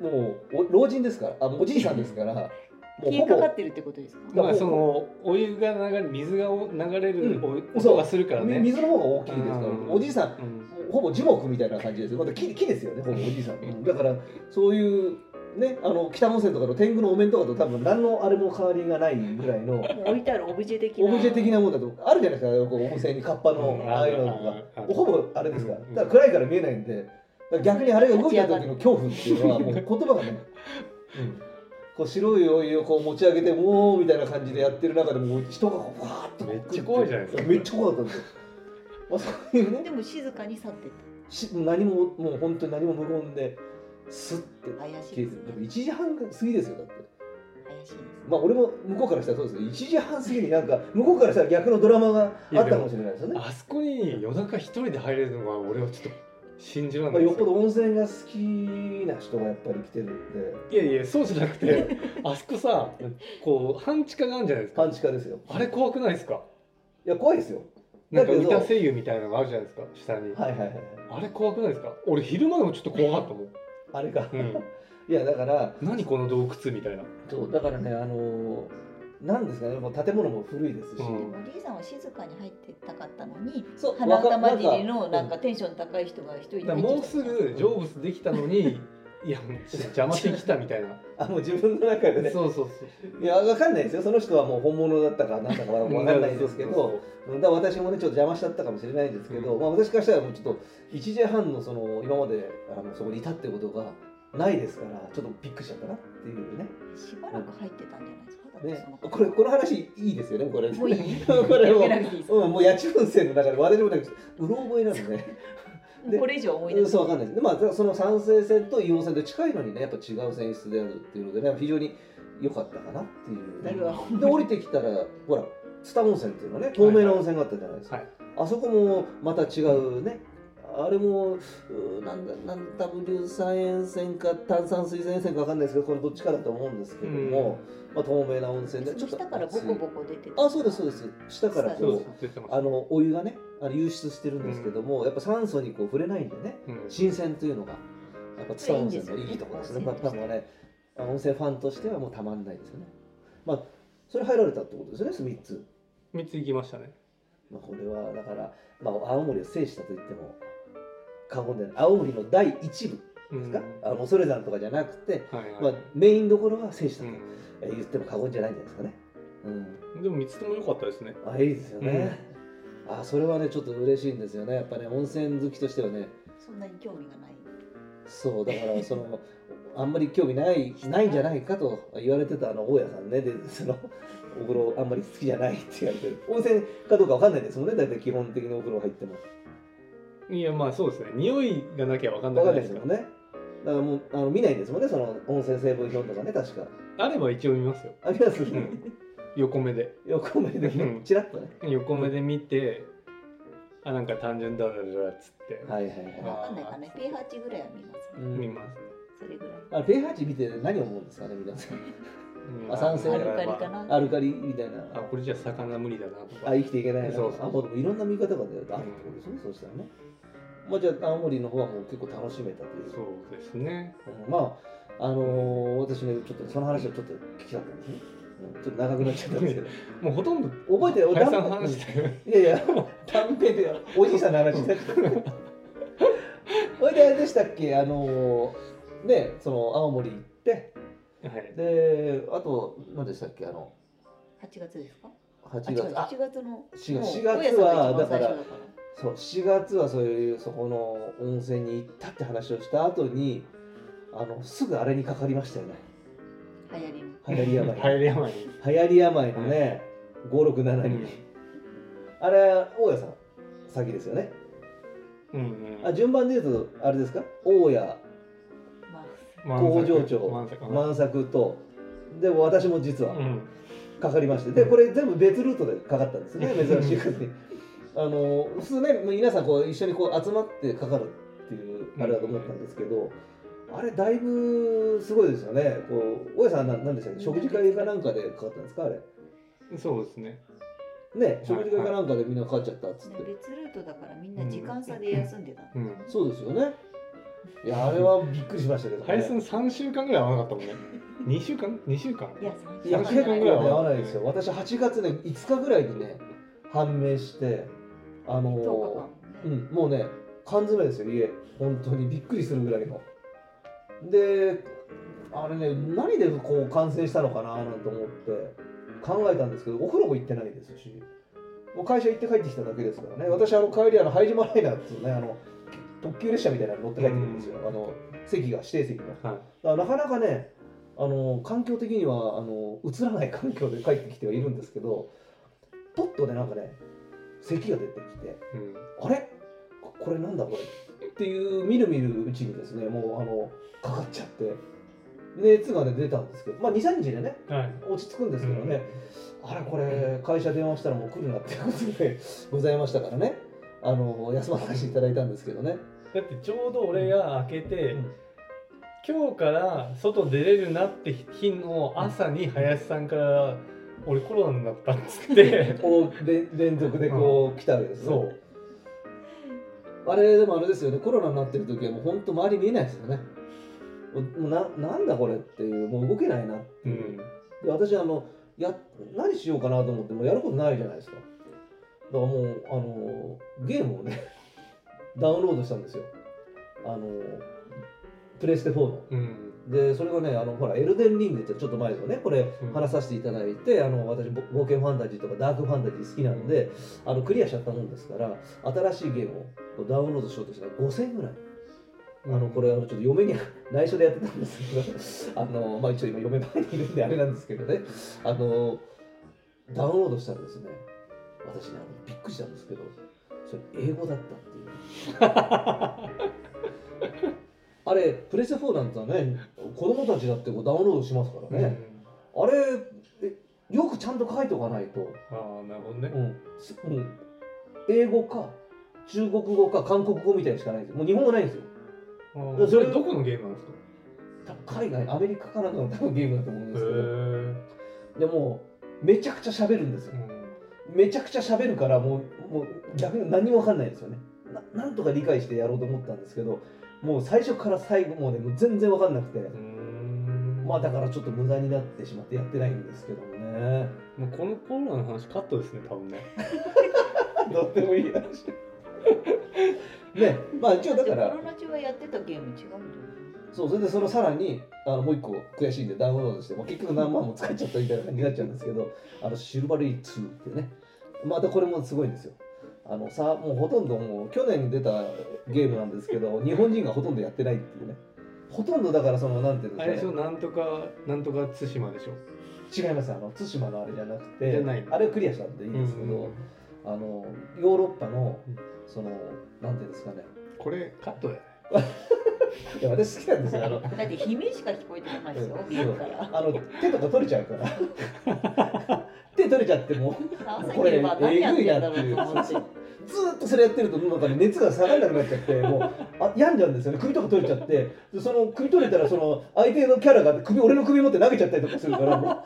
もうお老人ですからあおじいさんですからもう消えほぼ。かかってるってことですか？だまあそのお湯が流れ水が流れるう。ん音がするからね、み水の方が大きいですから。うん。おじいさんうん。ほぼ樹木みたいな感じですよ。また木木ですよねほぼおじいさん。だからそういうねあの北温泉とかの天狗のお面とかと多分何のあれも変わりがないぐらいの置いてあるオブジェ的な。オブジェ的なものだとあるじゃないですかこう温泉にカッパのうんああいうのとか。ほぼあれですから。うん。だから暗いから見えないんで逆にあれが動いた時の恐怖っていうのはもう言葉がね、うん、こう白いお湯をこう持ち上げてもうみたいな感じでやってる中でもう人がこうわーっとめっちゃ怖いじゃないですか。めっちゃ怖かったんですよ、まあ、そういうねでも静かに去ってっし何ももう本当に何も無言ですって。た怪しい消えてねでも1時半過ぎですよだって。怪しいですね。まあ俺も向こうからしたらそうですけど1時半過ぎになんか向こうからしたら逆のドラマがあったかもしれないですよね。あそこに夜中一人で入れるのは俺はちょっと信じられまあ、ないよ。っぽど温泉が好きな人がやっぱり来てるんで。いやいやそうじゃなくて あそこさこう半地下があるんじゃないですか。半地下ですよ。あれ怖くないですか？いや怖いですよ。なんか歌声優みたいなのがあるじゃないですか下に、はいはいはい。あれ怖くないですか？俺昼間でもちょっと怖かったもん、あれか、うん、いやだから何この洞窟みたいな。そうだからねあのーなんですかねもう建物も古いですし、うん。でもおじいさんは静かに入ってったかったのにそう鼻歌混じりのなんかテンション高い人が一人もうすぐ成仏できたのに いや邪魔してきたみたいな。あもう自分の中でね。そうそうそう。いやわかんないですよ。その人はもう本物だったかなんだかわかんないですけど。うん。だ私もねちょっと邪魔しちゃったかもしれないんですけど、うん。まあ、私からしたらもうちょっと1時半のその今まであのそこにいたってことがないですからちょっとびっくりしちゃったなっていうね。しばらく入ってたんじゃないですかね。これこの話いいですよねこれもういい。これも やめなくていいです。うん、もう八千の中で私もねうろ覚えなんでねこれ以上思い出うんそうわかんないです。でまあその三聖線と硫黄泉と近いのにねやっぱ違う泉質であるっていうのでね非常に良かったかなっていうで降りてきたらほら津田温泉っていうのね透明な温泉があったじゃないですか、はい。あそこもまた違うねあれもうなんだなん W 酸塩泉か炭酸水泉泉かわかんないですけどこれどっちかだと思うんですけども、まあ、透明な温泉でちょっと下からボコボコ出てあそうですそうです。下からこうあのお湯がねあの流出してるんですけども、やっぱ酸素にこう触れないんでね。うん。新鮮というのが。やっぱ津田温泉のいいんですよいいところですね。温まあ多分ねあ温泉ファンとしてはもうたまんないですよね。まあそれ入られたってことですね、スミッツ。3つ行きましたね。まあこれはだからまあ青森を制したと言っても過言でない。青森の第一部うんですか？あの恐山とかじゃなくて、はいはいまあメインどころは制したと言っても過言じゃないんじゃないですかね。うん。ん、でも3つとも良かったですねあいいですよね。あそれはねちょっと嬉しいんですよね。やっぱね温泉好きとしてはね。そんなに興味がないそうだからその あんまり興味ないないんじゃないかと言われてたあの大家さんねでそのお風呂あんまり好きじゃないって言われてる温泉かどうかわかんないですもんね大体基本的にお風呂入ってもいやまあそうですね。匂いがなきゃ分かんないですか？かんないですもんね。だからもうあの見ないんですもんね。その温泉成分表とかね確か。あれば一応見ますよ。あります、ん。横目で。横目でうん。チラッとね。横目で見てあなんか単純だらだらっつって、はいはいはい。わかんないかね。pH ぐらいは見ますね。うん。見ます、それぐらい。あ pH 見て何を思うんですかね皆さんうん。あ酸性アルカリかな。アルカリみたいな。あこれじゃ魚無理だなとか。あ生きていけないな。そうそうあもういろんな見方がねあるってことですね、そうしたらね。まあじゃあ青森の方はもう結構楽しめたという。そうですね。うん。まああのー私ねちょっとその話をちょっと聞きたかったんですね、うん、ちょっと長くなっちゃったんですけど。もうほとんど覚えてる？林さんの話してるいやいや短編でおじいさんの話になっちゃった。それであれでしたっけ？あのーねその青森行ってはい。であと何でしたっけあの8月ですか？8あ違う月あ8月の4月4月はだからそう7月はそういうそこの温泉に行ったって話をした後にあのすぐあれにかかりましたよね。流行りの。流行り病。流行り病。に流行り病のね、567に、あれ大家さん先ですよね。うんうん。あ順番で言うとあれですか？大家まあ工場長満作万作と。でも私も実はうん。かかりまして。でこれ全部別ルートでかかったんですね珍しいことにあの普通ね皆さんこう一緒にこう集まってかかるっていうあれだと思ったんですけど、あれだいぶすごいですよね。こう大家さん何でしたっけ？食事会かなんかでかかったんですか？あれ。そうですね。ね食事会かなんかでみんなかかっちゃったっつって、別ルートだからみんな時間差で休んでたんうん。そうですよねいやあれはびっくりしましたけど、ね、配信3週間ぐらい合わなかったもんね。2週間？2週間？いやいや3結構ね。週間ぐらい合わないですよ。私8月ね5日ぐらいにね判明してあの10日間。うん、もうね缶詰ですよ家。本当に。びっくりするぐらいの。であれね何でこう感染したのかななんて思って考えたんですけどお風呂も行ってないですし。もう会社行って帰ってきただけですからね。私あの帰りあの拝島ライナーっていうねあの特急列車みたいなの乗って帰ってくるんですよ、あの席が指定席のはい。だからなかなかねあの環境的にはあの映らない環境で帰ってきてはいるんですけどポッとねなんかね咳が出てきてうん。あれ？ここれなんだこれ？っていうみるみるうちにですねもうあのかかっちゃって。熱がね出たんですけどまあ23日でねはい。落ち着くんですけどね、あれこれ会社電話したらもう来るなっていうことでございましたからね。あの休まさせていただいたんですけどね、だってちょうど俺が開けて、うん。今日から外出れるなって日の朝に林さんから「俺コロナになった」っつって。こう連連続でこう来たわけですね。そう。あれでもあれですよね。コロナになってる時はもう本当周り見えないですよね。もうもうななんだこれっていうもう動けないなっていう、うん。で私あのや何しようかなと思ってもやることないじゃないですか。だからもうあのゲームをねダウンロードしたんですよ。あのプレイステ4の。うん。でそれがねあのほらエルデンリングってちょっと前ですよね。これうん。話させていただいて、あの私ぼ冒険ファンタジーとかダークファンタジー好きなんで、あのクリアしちゃったもんですから新しいゲームをこうダウンロードしようとしたら5000円ぐらい。あのこれあのちょっと嫁に 内緒でやってたんですけどあの、まあ、一応今嫁の前にいるんであれなんですけどね。あのダウンロードしたらですね私ねあのびっくりしたんですけどそれ英語だったっていうあれプレステ4なんてね子供たちだってこうダウンロードしますからね、あれえよくちゃんと書いておかないと、ああなるほどね。うん。すうん、英語か中国語か韓国語みたいにしかないんですよ。もう日本語ないんですよ。それどこのゲームなんですか？海外アメリカかなんかの多分ゲームだと思うんですけど。へでもめちゃくちゃ喋るんですよ。めちゃくちゃ喋るからもうもう逆に何も分かんないですよねななんとか理解してやろうと思ったんですけどもう最初から最後までもう全然分かんなくて、うん。まあだからちょっと無駄になってしまってやってないんですけどもね。もうこのコロナの話カットですね多分ね。どうでもいい話。ねまあ一応だから。コロナ中はやってたゲーム違うんじゃないそうそれでそのさらにあのもう一個悔しいんでダウンロードして、まあ、結局何万も使っちゃったみたいな感じになっちゃうんですけどあのシルバリー2ってね。またこれもすごいんですよあのさもうほとんどもう去年出たゲームなんですけど 日本人がほとんどやってないっていうね。ほとんどだからそのなんていうんあれでしょ？ですかねなんとかなんとか対馬でしょ？違います。あの対馬のあれじゃなくてじゃないの。あれをクリアしたんでいいんですけど、うんあのヨーロッパのうん。そのなんていうんですかね。これカットだよ。いや私好きなんですよ。あのだって悲鳴しか聞こえてこないですよ。あの手とか取れちゃうから。手取れちゃっても朝これ昼晩何やってんだろう。ずっとそれやってるとなんかね熱が下がらなくなっちゃってもうあ病んじゃうんですよね。首とか取れちゃって。その首取れたらその相手のキャラが首俺の首持って投げちゃったりとかするから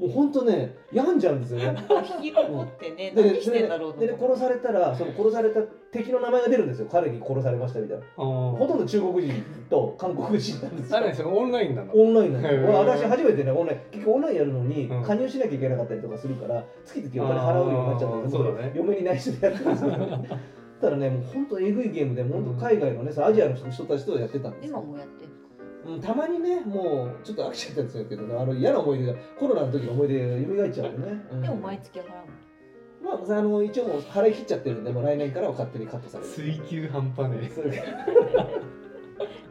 もう本当ね病んじゃうんですよね。引きこもってね、で何してんだろうとで思って。で殺されたらその殺された敵の名前が出るんですよ彼に殺されましたみたいな。あほとんど中国人と韓国人なんですよ。あれですよオンラインなのオンラインなんですよ。へー。俺私初めてねオンライン。結局オンラインやるのにうん。加入しなきゃいけなかったりとかするから月々お金払うようになっちゃったんですあーそうだね。嫁に内緒でやってるんですよ。ただねもう本当えぐいゲームで本当海外のねアジアの人たちとやってたんですよ。今もやってんのうんたまにねもうちょっと飽きちゃったんですけどねあの嫌な思い出がコロナの時の思い出が蘇っちゃうんでね、うん。でも毎月払うまああの一応もう払い切っちゃってるんでもう来年からは勝手にカットされる。追求半端ね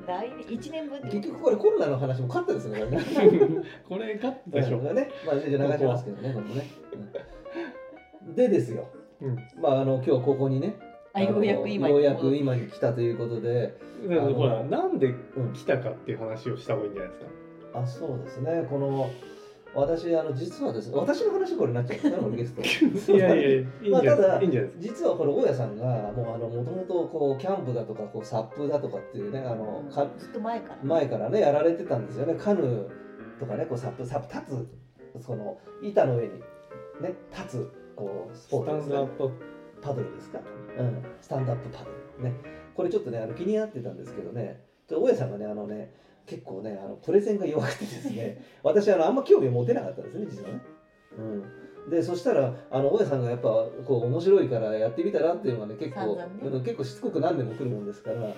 来年一年分結局これコロナの話もカットですねこれね。これカットでしょ、ねまあじゃあ流しますけどねこのね、うん。でですよ。うん、まああの今日ここにねあようやく今ようやく今に来たということで。ほあらなんでうん。来たかっていう話をした方がいいんじゃないですか？あそうですね。この私あの実はです。ね私の話これになっちゃうんですねこれゲスト。いやいやいやいいんじゃないです。か、まあただいいんじゃないです。か実はこれ大家さんがもうあのもともとこうキャンプだとかこうサップだとかっていうねあのかずっと前から。前からねやられてたんですよね。カヌーとかねこうサップサップ立つその板の上にね。立つこうスポスターツですねンドアップパドルですか、うん、スタンドアップパドルね。これちょっとねあの気になってたんですけどね。大家さんがねあのね結構ねあのプレゼンが弱くてですね。私あのあんま興味を持てなかったんですね実はね、うん、でそしたらあの大家さんがやっぱこう面白いからやってみたらっていうのがね結構、ね。うん結構しつこく何年も来るもんですから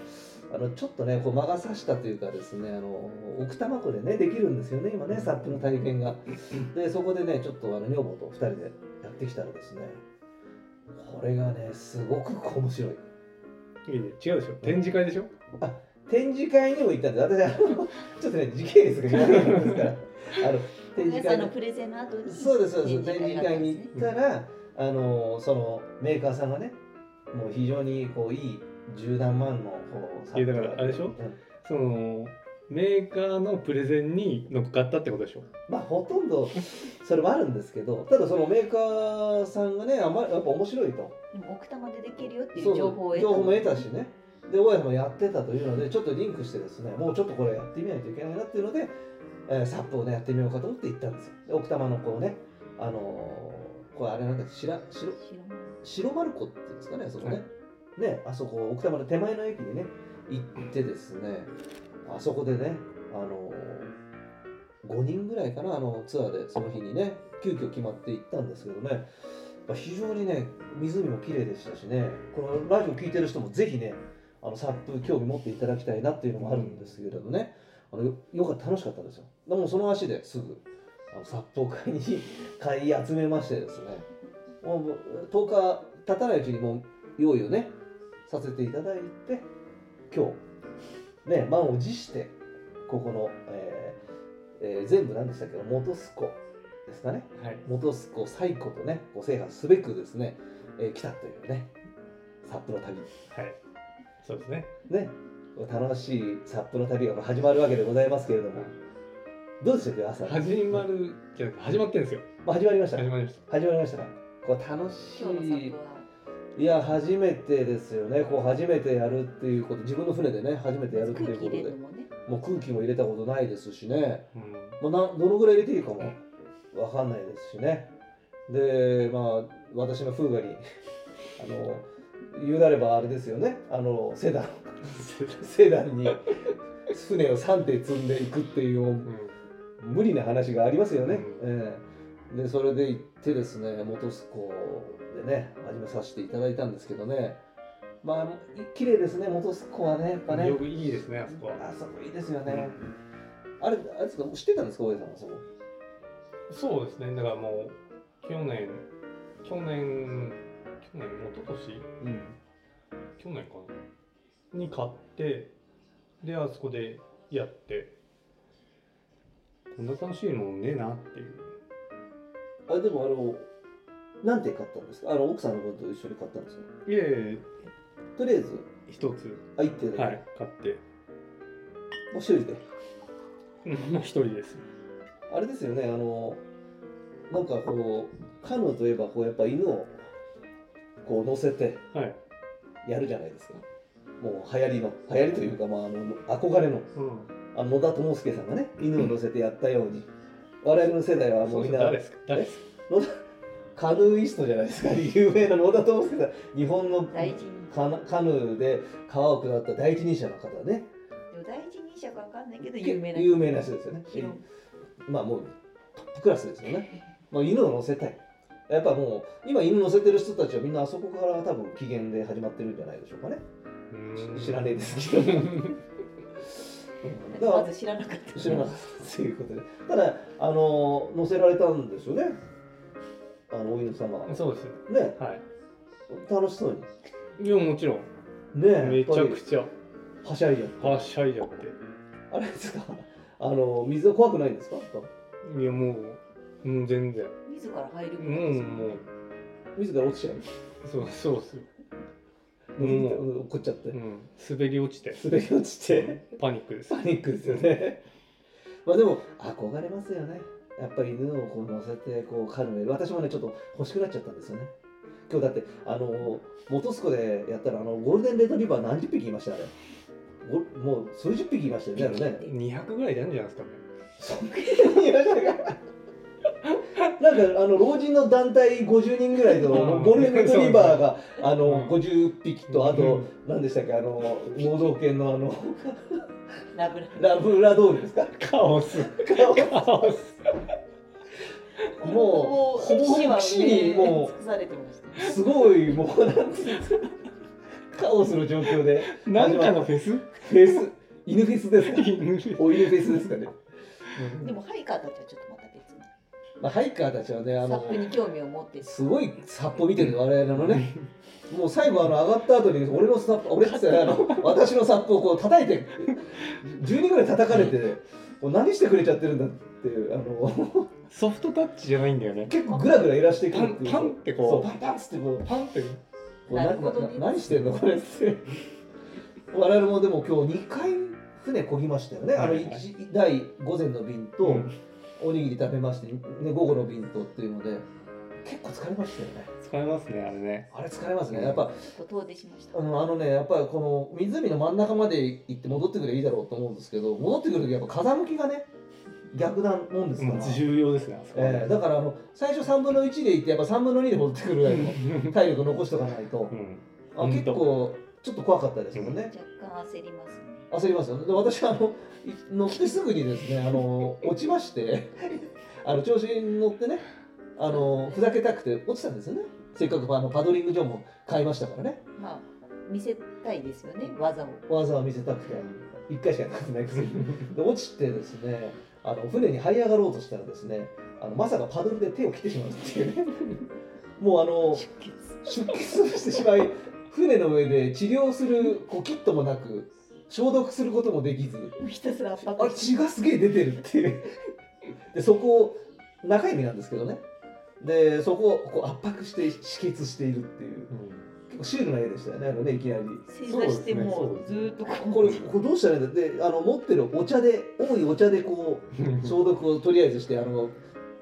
あのちょっとねこう魔が差したというかですねあの奥多摩湖でねできるんですよね今ねサップの体験が。でそこでねちょっとあの女房と2人でやってきたらですねこれがねすごく面白い。いいね違うでしょ。展示会でしょ。展示会にも行ったんです私あの ちょっとね時系列が言わんですから。あの展示会のプレゼンの後にそうですそうです。展示会に行ったらあのそのメーカーさんがねもう非常にこういい十何万のこういやだからあれでしょ？うん。そのメーカーのプレゼンに乗っかったってことでしょ？まあほとんどそれもあるんですけどただそのメーカーさんがねあまやっぱ面白いと。たでも奥多摩でできるよっていそうう情報を得た。情報も得たしね。で大家さんもやってたというのでちょっとリンクしてですねもうちょっとこれやってみないといけないなっていうので、えーサップをねやってみようかと思って行ったんですよ。で奥多摩のこうねあのーこれあれなんだっけ白白白丸湖っていうんですかねあそこね、はい。ねあそこ奥多摩の手前の駅にね行ってですねあそこでねあの5人ぐらいかなあのツアーでその日にね急遽決まって行ったんですけどねやっぱ非常にね湖も綺麗でしたしねこのラジオ聞いてる人もぜひねあのサップ興味持っていただきたいなっていうのもあるんですけれどね、あのよよかった楽しかったですよ。でもその足ですぐあのサップを買いに買い集めましてですねもう10日経たないうちにもう用意をねさせていただいて今日ね満を持してここの、えーえー全部何でしたっけ？元栖湖ですかね？はい。元栖湖最古とねこう制覇すべくですね、えー来たというねサップの旅。はい。そうですね。ね。楽しいサップの旅が始まるわけでございますけれども。どうでしたか朝、始まるじゃなくて始まってるんですよ。まあ、始まりました。始まりまし始まりましたか？こう楽し今日のサッいプはいや初めてですよね。こう初めてやるっていうこと。自分の船でね初めてやるっていうことで。もね。もう空気も入れたことないですしね、た、うん。まあ、などのぐらい入れていいかもわかんないですしね。でまあ私の風雅に あの言うなればあれですよね。あのセダン。セダンに船を3艇積んでいくっていううん。無理な話がありますよね、うん。ええでそれで行ってですね元栖湖でね始めさせていただいたんですけどね。まあい綺麗ですね元栖湖はねやっぱね。よくいいですねあそこは。あそこいいですよね、あれあれですか知ってたんですか大江さんはそこそうですねだからもう去年去年去年一昨年？うん。去年かな？に買ってであそこでやって。こんな楽しいもんねえなっていうあれでもあの何点買ったんですか？あの奥さんの分と一緒に買ったんですか？いえいえ。とりあえず。一つ。あ一点で、はい買って。もう一人で？う んもう一人です。あれですよねあのなんかこうカヌーといえばこうやっぱ犬をこう乗せてはい、やるじゃないですか。もう流行りの流行りというか、まあ、あの憧れの。うん、あの野田智介さんがね犬を乗せてやったように我々の世代はもうみんな誰ですか？誰ですカヌーイストじゃないですか？有名な野田智介さん。日本のカナカヌーで川を下った第一人者の方ね。でも第一人者かわかんないけど有名な有名な人ですよね。広まあもうトップクラスですよね、まあ、犬を乗せたい。やっぱもう今犬乗せてる人たちはみんなあそこから多分機嫌で始まってるんじゃないでしょうかね。知らねえですけどだからまず知らなかった。知らなかったということで。ただあの乗せられたんですよね。あのお犬様。ねそうですは楽しそういいやもちろん。にねめちゃくちゃ。りはしゃいじゃってはしゃいじゃって。あれですか？あの水は怖くないんですか？いやもうもう全然。自ら入るもうもう。自ら落ちちゃう。そうそうっすよももう怒っちゃってうん。滑り落ちて滑り落ちてパニックですパニックですよねまあでも憧れますよねやっぱり犬をこう乗せてこう飼うの私もねちょっと欲しくなっちゃったん。ですよね今日だってあの元栖湖でやったらあのゴールデンレトリバー何十匹いましたあれもう数十匹いましたよね200ぐらい出るん。じゃないですかねそん。なにいましたかなんかあの老人の団体50人ぐらいのうん。ゴールデンレトリバーがあうん。の50匹とあとうん。何でしたっけあの盲導犬のあのラブララブラドールですか？カオス。顔カオス。もうほぼほにもうすごいもうなんていうんですかカオスの状況で。なんかのフェス？フェス。犬フェスですか？犬フェスですかね、でもハイカーたちはちょっとまあ、ハイカーたちはねあサッのプに興味を持ってすごいサップを見てる我々のね。もう最後あの上がった後に俺のサップ俺っつってあの私のサップをこう叩いて10人ぐらい叩かれてもう何してくれちゃってるんだっていうあのソフトタッチじゃないんだよね。結構グラグラいらしてくるっていう。パンパンってこう。そうパンパンっつってこう。パンって。こうなるほどね。な何してんのこれって。我々もでも今日2回船こぎましたよね、あのはいはい。一第午前の便と、うんおにぎり食べまして、ね、午後の便とっていうので結構疲れましたよね。使えますねあれね。あれ疲れますね。やっぱ遠出しました。あのあのねやっぱりこの湖の真ん中まで行って戻ってくればいいだろうと思うんですけど戻ってくる時やっぱ風向きがね逆なもんですから、重要ですねえーだからあの最初3分の1で行ってやっぱ3分の2で戻ってくるぐらいの体力残しとかないと。うん。あ結構ちょっと怖かったですもんね。若干焦りますね焦りますよ。ねで私あのい乗ってすぐにですねあの落ちまして あの調子に乗ってねあのふざけたくて落ちたんですよね。せっかくあのパドリング場も買いましたからね。まあ見せたいですよね技を。技を見せたくて1回しかやってないくせに。で落ちてですねあの船に這い上がろうとしたらですねあのまさかパドルで手を切ってしまうっていうね。もうあの出血。出血してしまい船の上で治療するこうキットもなく消毒することもできず。ひたすら圧あ迫れ血がすげえ出てるっていう。でそこを中指なんですけどね。でそこをこう圧迫して止血しているっていう。結構シュールな絵でしたよねあのねいきなり。正座してもうずーっとこう。これこれどうしたらいいんだであの持ってるお茶で多いお茶でこう 消毒をとりあえずしてあの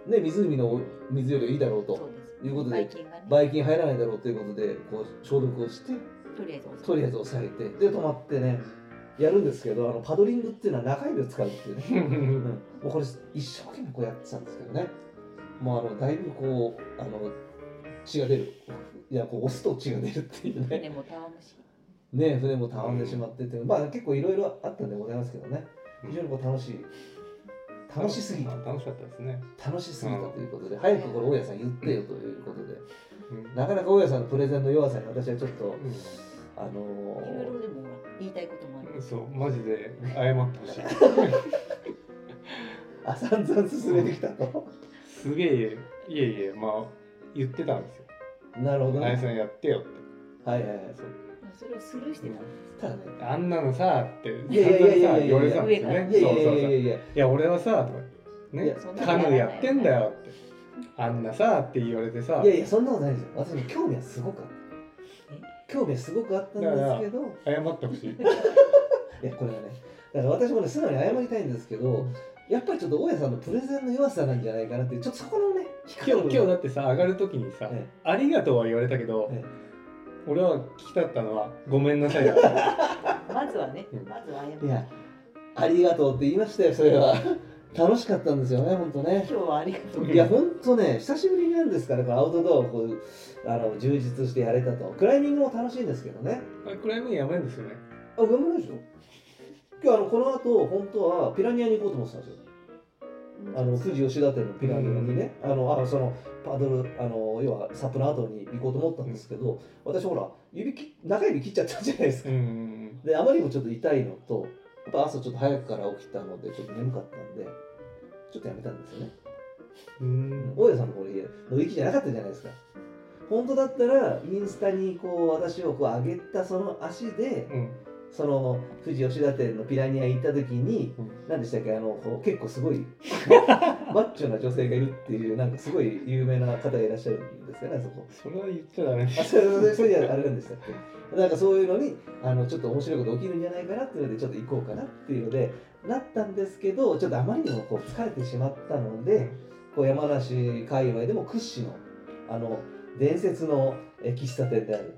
ね湖の水よりはいいだろうと。そうですいうことでバイキンがね。ばい菌入らないだろうということでこう消毒をしてとりあえず押すとりあえず押さえてで止まってねやるんですけどあのパドリングっていうのは中指を使うっていうね。うん。もうこれ一生懸命こうやってたんですけどね。もうあのだいぶこうあの血が出る。いやこう押すと血が出るっていうね。船もたわむしね船もたわんでしまってて、まあ結構いろいろあったんでございますけどね。非常にこう楽しい。楽しすぎた。楽しかったですね。楽しすぎたということで、早くこれ大家さん言ってよということで。うん。なかなか大家さんのプレゼンの弱さに私はちょっとうあのいろいーろでも言いたいこともそうマジで謝ってほしい。あ散々進めてきたとすげえいえいえまあ言ってたんですよ。なるほどねあやさんやってよって。はいはいはいそう。それをスルーしてたんですただねあんなのさっていやいやいやいやいや言われてたんですよね。そうそうそう。いや俺はさとかいねカヌーやってんだよってあんなさって言われてさ。いやいやそんなことないですよ。私も興味はすごく興味はすごくあったんですけど。謝ってほしい。いやこれはねだから私もね素直に謝りたいんですけどやっぱりちょっと大家さんのプレゼンの弱さなんじゃないかなってちょっとそこのね今日今日だってさ上がる時にさえ「ありがとう」は言われたけどえ俺は聞きたったのは「ごめんなさい」だった。まずはねうん。まずは謝る。えいやありがとうって言いましたよそれは楽しかったんですよね本当ね。今日はありがとう。いや本当ね久しぶりなんですからこのアウトドアをこうあの充実してやれたと。クライミングも楽しいんですけどね。あれクライミングやばいんですよね。あ頑張りましょう今日あのこの後本当はピラニアに行こうと思ってたんですよ。あの富士吉田店のピラニアにね、あのあそのパドルあの要はサップの後に行こうと思ったんですけど、私ほら指き中指切っちゃったじゃないですか、うんであまりにもちょっと痛いのとやっぱ朝ちょっと早くから起きたのでちょっと眠かったんでちょっとやめたんですよね。うん。大家さんのこれ乗り気じゃなかったじゃないですか。本当だったらインスタにこう私をこう上げたその足でうんその富士吉田店のピラニア行った時にうん。何でしたっけあの結構すごい マッチョな女性がいるっていうなんかすごい有名な方がいらっしゃるんですよねあそこ。それは言っちゃダメあそれそれそれあれなんでしたっけ。なんかそういうのにあのちょっと面白いこと起きるんじゃないかなっていうのでちょっと行こうかなっていうのでなったんですけどちょっとあまりにもこう疲れてしまったのでこう山梨界隈でも屈指のあの伝説のえ喫茶店である。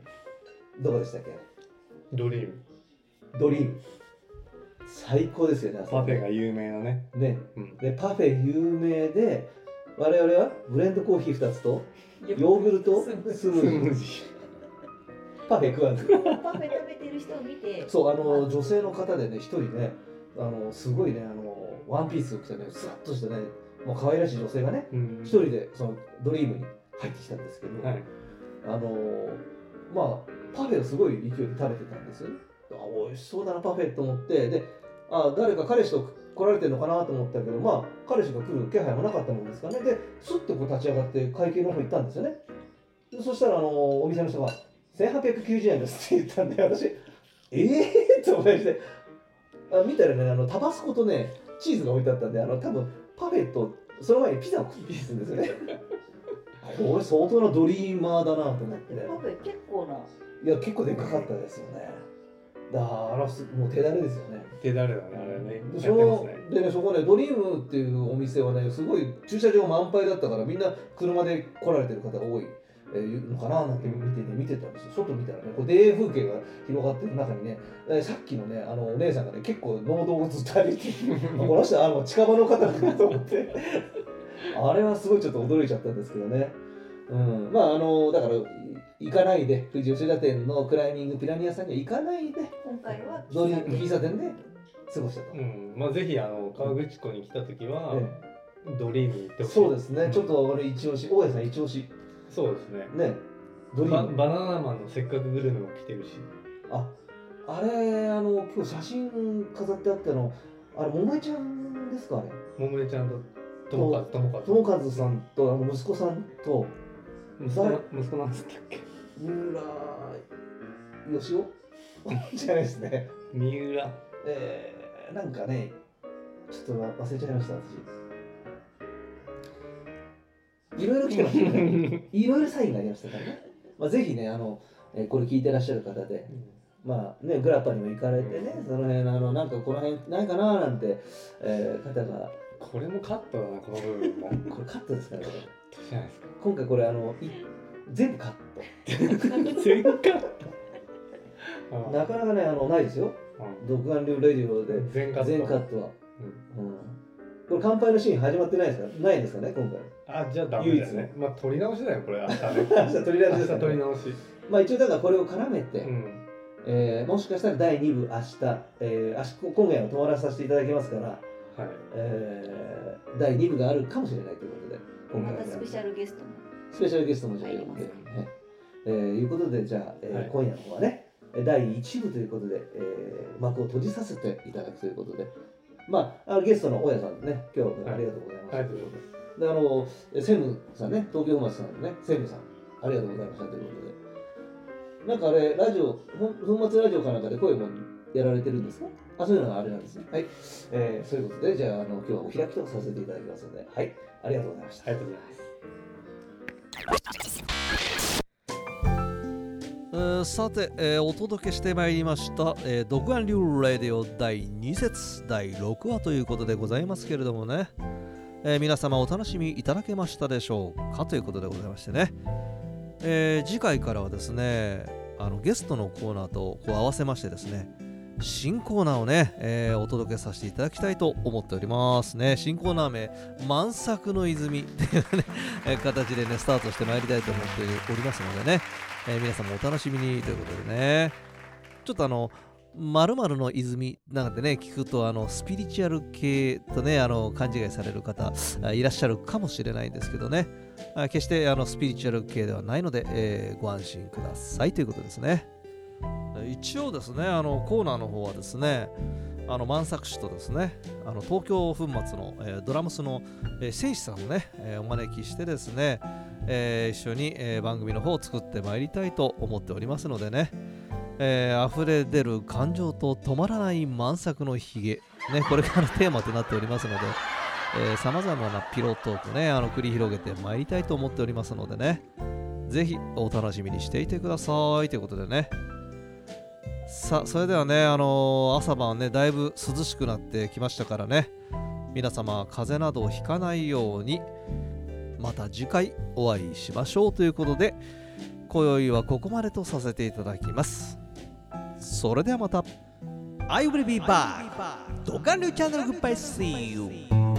どこでしたっけ？ドリームドリーム。最高ですよねパフェが有名なね。ね。うん。でパフェ有名で我々はブレンドコーヒー2つとヨーグルトスムースムジー。ージパフェ食わず。パフェ食べてる人を見て。そうあの女性の方でね一人ねあのすごいねあのワンピースを着たねスラッとしたねもう可愛らしい女性がねーうん。一人でそのドリームに入ってきたんですけど、はい。あのまあパフェをすごい勢いで食べてたんですよねあ美味しそうだなパフェと思ってであ誰か彼氏と来られてるのかなと思ったけどまあ彼氏が来る気配もなかったもんですからね。でスッてこう立ち上がって会計の方行ったんですよね。でそしたらあのお店の人が1890円ですって言ったんで私ええー、って思いまして。あ見たらねあのタバスコとねチーズが置いてあったんであの多分パフェとその前にピザを食ってるんですよね。これ相当なドリーマーだなと思って。パフェ結構な。いや結構でかかったですよねだからすもう手だれですよね。手だれだねあれね。でそのねでね。そこねドリームっていうお店はねすごい駐車場満杯だったからみんな車で来られてる方が多い、えーのかななんて見てね見てたんですよ。外見たらねこう田園風景が広がってる中にねえーさっきのねあのお姉さんがね結構農道をずっと歩いてこの人あの近場の方だなと思って。あれはすごいちょっと驚いちゃったんですけどねうん。まああのだからい行かないで富士吉田店のクライミングピラニアさんには行かないで今回はドリーム喫茶店で。過ごしたと。うん。まあぜひあの河口湖に来た時はえドリームに行ってほしい。そうですね、んちょっと俺一押し、大家さん一押し、そうですね。ね、ドリーム。ババナナマンのせっかくグルメも来てるし。あ、あれ、あの、今日写真飾ってあったの、あれ、桃江ちゃんですか、あれ？桃江ちゃんと友和さんと、あの息子さんと、息子な息子なんつったっけ三浦よしおじゃないですね。三浦えー、なんかね、ちょっと忘れちゃいました、私。いろいろ来てましたよね。いろいろサインがありましたからね。まあ、ぜひね、あの、えーこれ聞いてらっしゃる方で、まあね、グラッパにも行かれてね、その辺、あの、なんかこの辺ないかななんて、えー方が、これもカットだなこの部分も これカットですからね。じゃないですか？今回これ、あの、い全部カッ全カット。ト。なかなかね、あの、ないですよ。独眼流レディオで。うん全カット。全カットは。うん。これ乾杯のシーン始まってないですか？ないですかね、今回。あじゃあダメだよね。まあ取り直しだよこれ。明日ね。明日取り直しですか明日取りね。直し。まあ一応だからこれを絡めて、うん。えーもしかしたら第2部明日、えー、明日今夜は泊まらさせていただきますから、はい。えー第2部があるかもしれないということで、今回はまたスペシャルゲストもスペシャルゲストもじゃあ、入りますねえーいうことで、じゃあ、えーはい今夜の方はね、え第1部ということで、えー幕を閉じさせていただくということで、まあ、あのゲストの大家さんね、今日はありがとうございました。ありがとうございますであのえ専務さんね、東京町さんのね、専務さん、ありがとうございましたということで。なんかあれ、ラジオ、粉末ラジオかなんかで声もやられてるんですか？あ、そういうのがあれなんですね。はい。えーそういうことで、じゃあ、あの今日はお開きとさせていただきますので、はい。ありがとうございました。ありがとうございますさて、えーお届けしてまいりました「えー、独眼流ラディオ第2節第6話」ということでございますけれどもね、えー皆様お楽しみいただけましたでしょうか？ということでございましてね、えー次回からはですねあのゲストのコーナーとこう合わせましてですね新コーナーをね、えーお届けさせていただきたいと思っておりますね。新コーナー名「満作の泉」っていうね、え形でねスタートしてまいりたいと思っておりますのでね。えー皆さんもお楽しみにということでね。ちょっとあの〇〇の泉なんてね聞くとあのスピリチュアル系とねあの勘違いされる方いらっしゃるかもしれないんですけどね。決してあのスピリチュアル系ではないので、えーご安心くださいということですね。一応ですねあのコーナーの方はですねあの万作氏とですねあの東京粉末の、えードラムスの、えー、聖司さんをね、えーお招きしてですね、えー一緒に、えー番組の方を作ってまいりたいと思っておりますのでね、えー溢れ出る感情と止まらない満作のひげ、ね、これがあのテーマとなっておりますのでさまざまなピロートークねあの繰り広げてまいりたいと思っておりますのでねぜひお楽しみにしていてくださいということでねさあそれではねあのー朝晩ねだいぶ涼しくなってきましたからね皆様風邪などをひかないようにまた次回お会いしましょうということで今宵はここまでとさせていただきますそれではまた I will be back. ドカンリュチャンネルグッバイ See you.